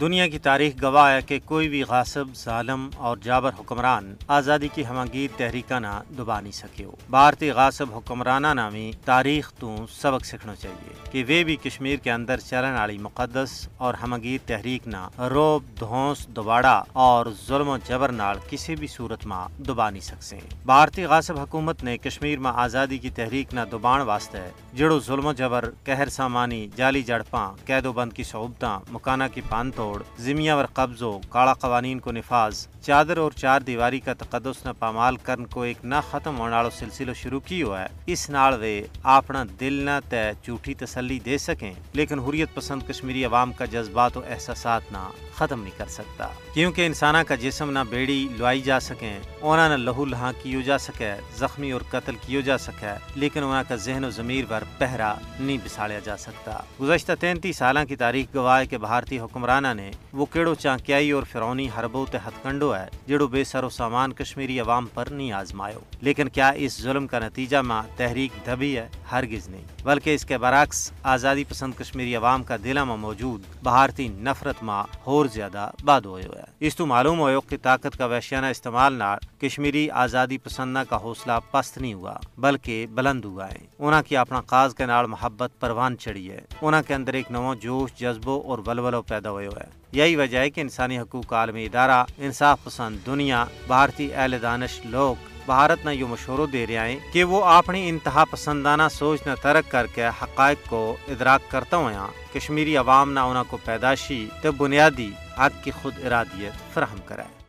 دنیا کی تاریخ گواہ ہے کہ کوئی بھی غاصب، ظالم اور جابر حکمران آزادی کی ہمانگیر تحریکہ نہ دبا نہیں سکے ہو بھارتی غاصب حکمرانہ نامی تاریخ تو سبق سیکھنا چاہیے کہ وہ بھی کشمیر کے اندر چلن والی مقدس اور ہمانگیر تحریک نہ روب، دھونس دوباڑا اور ظلم و جبر نال کسی بھی صورت میں دبا نہیں سکتے بھارتی غاصب حکومت نے کشمیر میں آزادی کی تحریک نہ دبان واسطے جڑو ظلم و جبر، قہر سامانی جعلی جڑپاں قید و بند کی صعوبتاں، مکانہ کی پان توڑ، زمیا ور قبضوں کالا قوانین کو نفاذ، چادر اور چار دیواری کا تقدس نہ پامال کرن کو ایک نہ ختم ہونے والا سلسلہ شروع کی ہوا ہے؟ اس نال وے اپنا دل نہ تے جھوٹی تسلی دے سکیں، لیکن حریت پسند کشمیری عوام کا جذبات و احساسات نہ ختم نہیں کر سکتا۔ کیونکہ انسانہ کا جسم نہ بیڑی لوائی جا سکیں اونا نہ لہو لہاں کیو جا سکے، زخمی اور قتل کیو جا سکے، لیکن اونا کا ذہن و ضمیر پر پہرا نہیں بساڑیا جا سکتا۔ گزشتہ تینتیس سالہ کی تاریخ گواہ ہے کہ بھارتی حکمرانہ نے وہ کیڑو چانکیائی اور فرونی حربو تے ہتھ کنڈو ہے، جڑو بے سر و سامان کشمیری عوام پر نہیں آزمایو لیکن کیا اس ظلم کا نتیجہ ماں تحریک دبی ہے؟ ہرگز نہیں۔ بلکہ اس کے برعکس، آزادی پسند کشمیری عوام کا دلہ میں موجود، بھارتی نفرت ماں اور زیادہ باد ہوئے ہوئے اس تو معلوم ہوئے کہ طاقت کا وحشیانہ استعمال نہ کشمیری آزادی پسندہ کا حوصلہ پست نہیں ہوا، بلکہ بلند ہوا ہے۔ انہاں کی اپنا قاز کے نال محبت پروان چڑھی ہے۔ انہاں کے اندر ایک نو جوش جذبو اور ولولو پیدا ہوئے ہوئے یہی وجہ ہے کہ انسانی حقوق عالمی ادارہ، انصاف پسند دنیا، بھارتی اہل دانش لوگ، بھارت نہ یہ مشورہ دے رہے ہیں کہ وہ اپنی انتہا پسندانہ سوچ نہ ترک کر کے حقائق کو ادراک کرتا ہوا کشمیری عوام نہ انہوں کو پیداشی تو بنیادی حق کی خود ارادیت فراہم کرائے